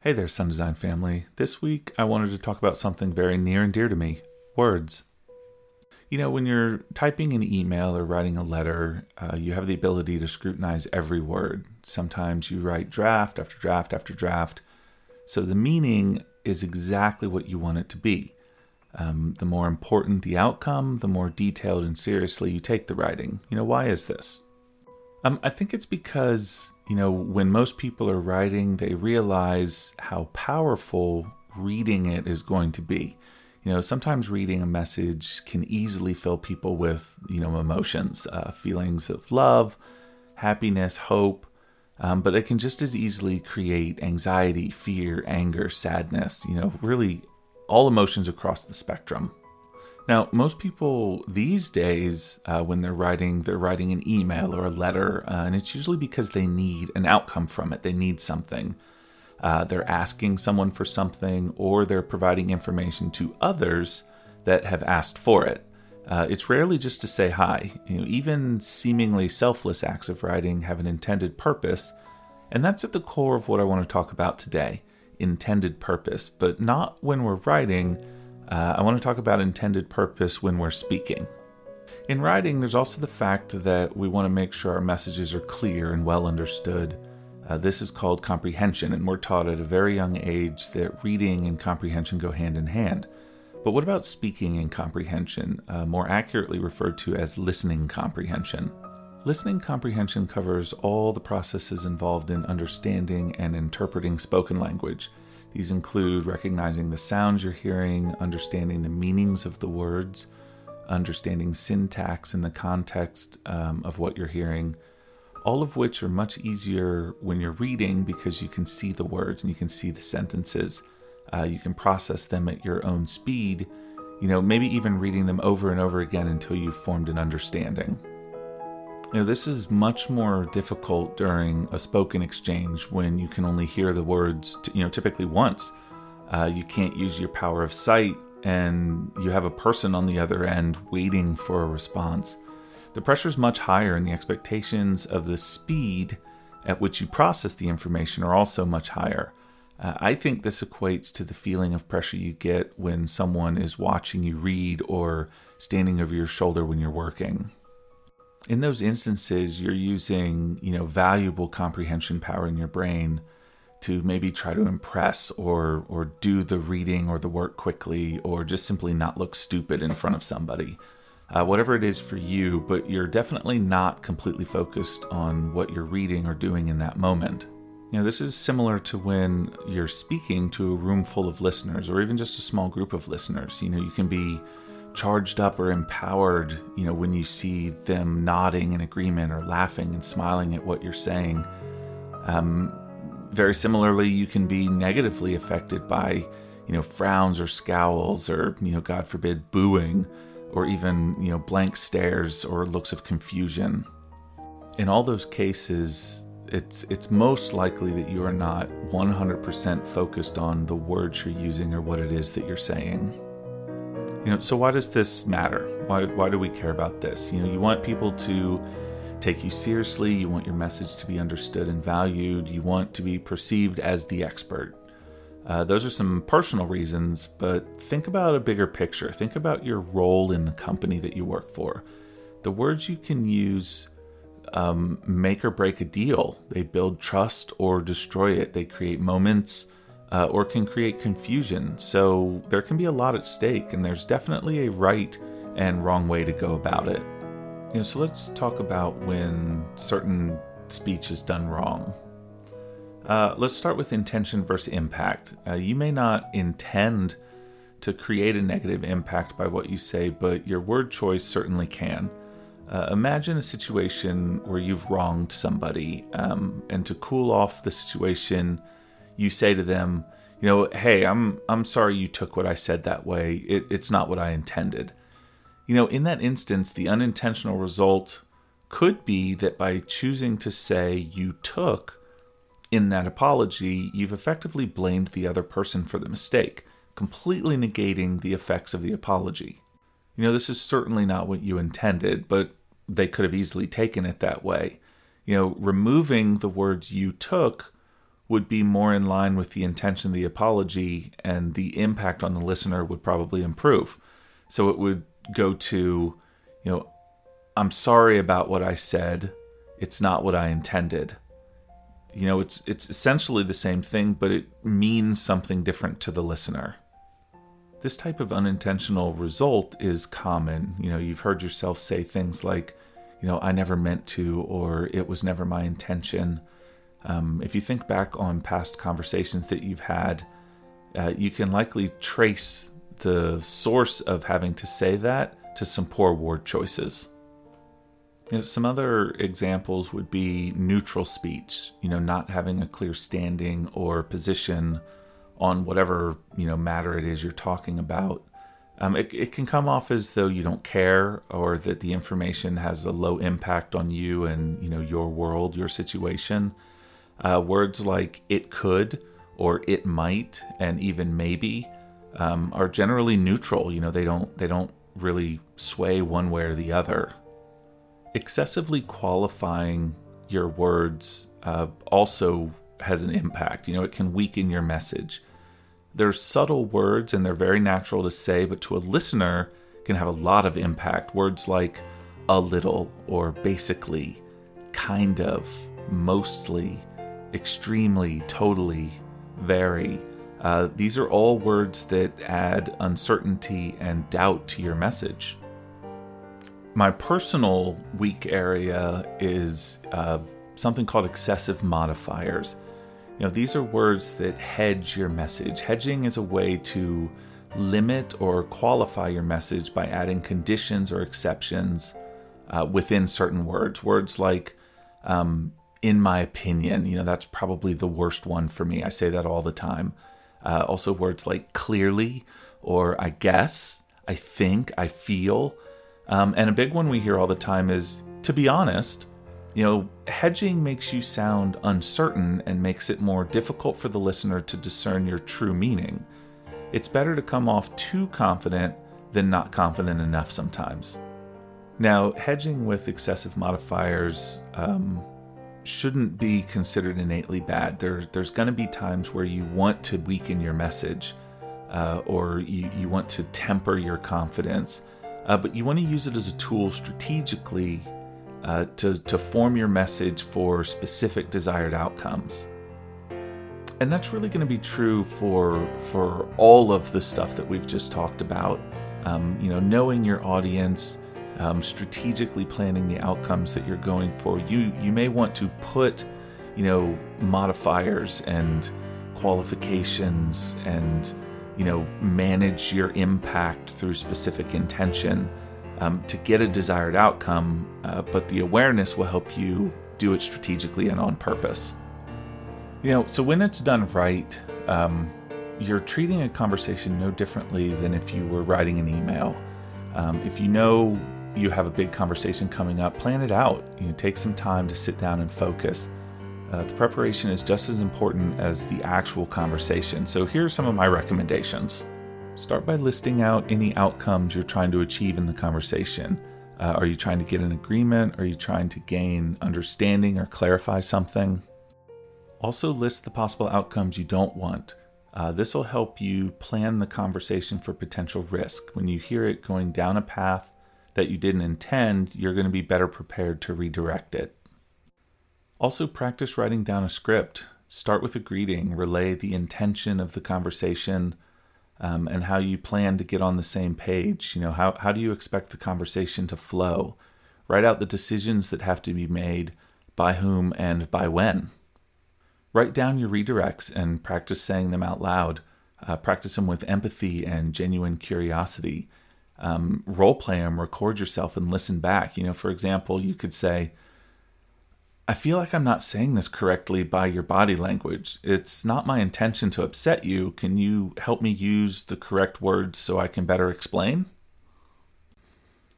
Hey there, Sun Design family. This week I wanted to talk about something very near and dear to me words. You know, when you're typing an email or writing a letter, uh, you have the ability to scrutinize every word. Sometimes you write draft after draft after draft. So the meaning is exactly what you want it to be. Um, the more important the outcome, the more detailed and seriously you take the writing. You know, why is this? Um, I think it's because, you know, when most people are writing, they realize how powerful reading it is going to be. You know, sometimes reading a message can easily fill people with, you know, emotions, uh, feelings of love, happiness, hope, um, but it can just as easily create anxiety, fear, anger, sadness, you know, really all emotions across the spectrum. Now, most people these days, uh, when they're writing, they're writing an email or a letter, uh, and it's usually because they need an outcome from it. They need something. Uh, they're asking someone for something, or they're providing information to others that have asked for it. Uh, it's rarely just to say hi. You know, even seemingly selfless acts of writing have an intended purpose, and that's at the core of what I want to talk about today intended purpose, but not when we're writing uh, I want to talk about intended purpose when we're speaking. In writing, there's also the fact that we want to make sure our messages are clear and well understood. Uh, this is called comprehension, and we're taught at a very young age that reading and comprehension go hand in hand. But what about speaking and comprehension, uh, more accurately referred to as listening comprehension? Listening comprehension covers all the processes involved in understanding and interpreting spoken language. These include recognizing the sounds you're hearing, understanding the meanings of the words, understanding syntax in the context um, of what you're hearing, all of which are much easier when you're reading because you can see the words and you can see the sentences. Uh, you can process them at your own speed, you know, maybe even reading them over and over again until you've formed an understanding. You know, this is much more difficult during a spoken exchange when you can only hear the words, you know, typically once. Uh, you can't use your power of sight, and you have a person on the other end waiting for a response. The pressure is much higher, and the expectations of the speed at which you process the information are also much higher. Uh, I think this equates to the feeling of pressure you get when someone is watching you read or standing over your shoulder when you're working in those instances you're using you know valuable comprehension power in your brain to maybe try to impress or or do the reading or the work quickly or just simply not look stupid in front of somebody. Uh, whatever it is for you but you're definitely not completely focused on what you're reading or doing in that moment. You know this is similar to when you're speaking to a room full of listeners or even just a small group of listeners. You know you can be charged up or empowered, you know, when you see them nodding in agreement or laughing and smiling at what you're saying. Um, very similarly, you can be negatively affected by, you know, frowns or scowls or, you know, God forbid, booing or even, you know, blank stares or looks of confusion. In all those cases, it's it's most likely that you are not 100% focused on the words you're using or what it is that you're saying. You know, so why does this matter? Why why do we care about this? You know, you want people to take you seriously, you want your message to be understood and valued, you want to be perceived as the expert. Uh, those are some personal reasons, but think about a bigger picture. Think about your role in the company that you work for. The words you can use um, make or break a deal. They build trust or destroy it. They create moments uh, or can create confusion. So there can be a lot at stake, and there's definitely a right and wrong way to go about it. You know, so let's talk about when certain speech is done wrong. Uh, let's start with intention versus impact. Uh, you may not intend to create a negative impact by what you say, but your word choice certainly can. Uh, imagine a situation where you've wronged somebody, um, and to cool off the situation, you say to them, you know, hey, I'm I'm sorry you took what I said that way. It, it's not what I intended. You know, in that instance, the unintentional result could be that by choosing to say you took in that apology, you've effectively blamed the other person for the mistake, completely negating the effects of the apology. You know, this is certainly not what you intended, but they could have easily taken it that way. You know, removing the words you took would be more in line with the intention of the apology, and the impact on the listener would probably improve. So it would go to, you know, I'm sorry about what I said. It's not what I intended. You know, it's it's essentially the same thing, but it means something different to the listener. This type of unintentional result is common. You know, you've heard yourself say things like, you know, I never meant to, or it was never my intention. Um, if you think back on past conversations that you've had, uh, you can likely trace the source of having to say that to some poor word choices. You know, some other examples would be neutral speech, you know, not having a clear standing or position on whatever, you know, matter it is you're talking about. Um, it, it can come off as though you don't care or that the information has a low impact on you and, you know, your world, your situation. Uh, words like it could or it might and even maybe um, are generally neutral. You know, they don't they don't really sway one way or the other excessively qualifying your words uh, also has an impact. You know, it can weaken your message. They're subtle words and they're very natural to say, but to a listener can have a lot of impact. Words like a little or basically, kind of, mostly, extremely, totally, very. Uh, these are all words that add uncertainty and doubt to your message my personal weak area is uh, something called excessive modifiers. You know, these are words that hedge your message. Hedging is a way to limit or qualify your message by adding conditions or exceptions uh, within certain words. Words like, um, in my opinion, you know, that's probably the worst one for me. I say that all the time. Uh, also, words like clearly or I guess, I think, I feel. Um, and a big one we hear all the time is to be honest, you know, hedging makes you sound uncertain and makes it more difficult for the listener to discern your true meaning. It's better to come off too confident than not confident enough sometimes. Now, hedging with excessive modifiers um, shouldn't be considered innately bad. There, there's going to be times where you want to weaken your message uh, or you, you want to temper your confidence uh, but you want to use it as a tool strategically uh, to, to form your message for specific desired outcomes. And that's really going to be true for for all of the stuff that we've just talked about. Um, you know, knowing your audience, um, strategically planning the outcomes that you're going for. You you may want to put, you know, modifiers and qualifications and you know, manage your impact through specific intention um, to get a desired outcome, uh, but the awareness will help you do it strategically and on purpose. You know, so when it's done right, um, you're treating a conversation no differently than if you were writing an email. Um, if you know you have a big conversation coming up, plan it out. You know, take some time to sit down and focus. Uh, the preparation is just as important as the actual conversation. So, here are some of my recommendations. Start by listing out any outcomes you're trying to achieve in the conversation. Uh, are you trying to get an agreement? Are you trying to gain understanding or clarify something? Also, list the possible outcomes you don't want. Uh, this will help you plan the conversation for potential risk. When you hear it going down a path that you didn't intend, you're going to be better prepared to redirect it. Also, practice writing down a script. Start with a greeting, relay the intention of the conversation um, and how you plan to get on the same page. You know, how, how do you expect the conversation to flow? Write out the decisions that have to be made, by whom and by when. Write down your redirects and practice saying them out loud. Uh, practice them with empathy and genuine curiosity. Um, role play them, record yourself, and listen back. You know, for example, you could say, I feel like I'm not saying this correctly by your body language. It's not my intention to upset you. Can you help me use the correct words so I can better explain?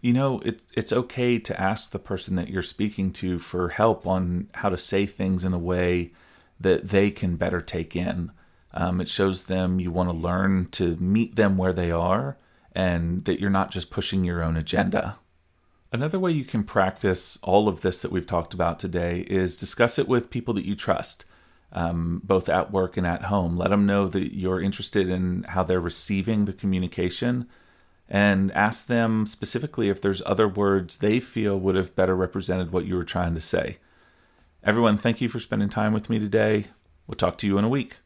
You know, it, it's okay to ask the person that you're speaking to for help on how to say things in a way that they can better take in. Um, it shows them you want to learn to meet them where they are and that you're not just pushing your own agenda. Another way you can practice all of this that we've talked about today is discuss it with people that you trust. um, both at work and at home. Let them know that you're interested in how they're receiving the communication and ask them specifically if there's other words they feel would have better represented what you were trying to say. Everyone, thank you for spending time with me today. We'll talk to you in a week.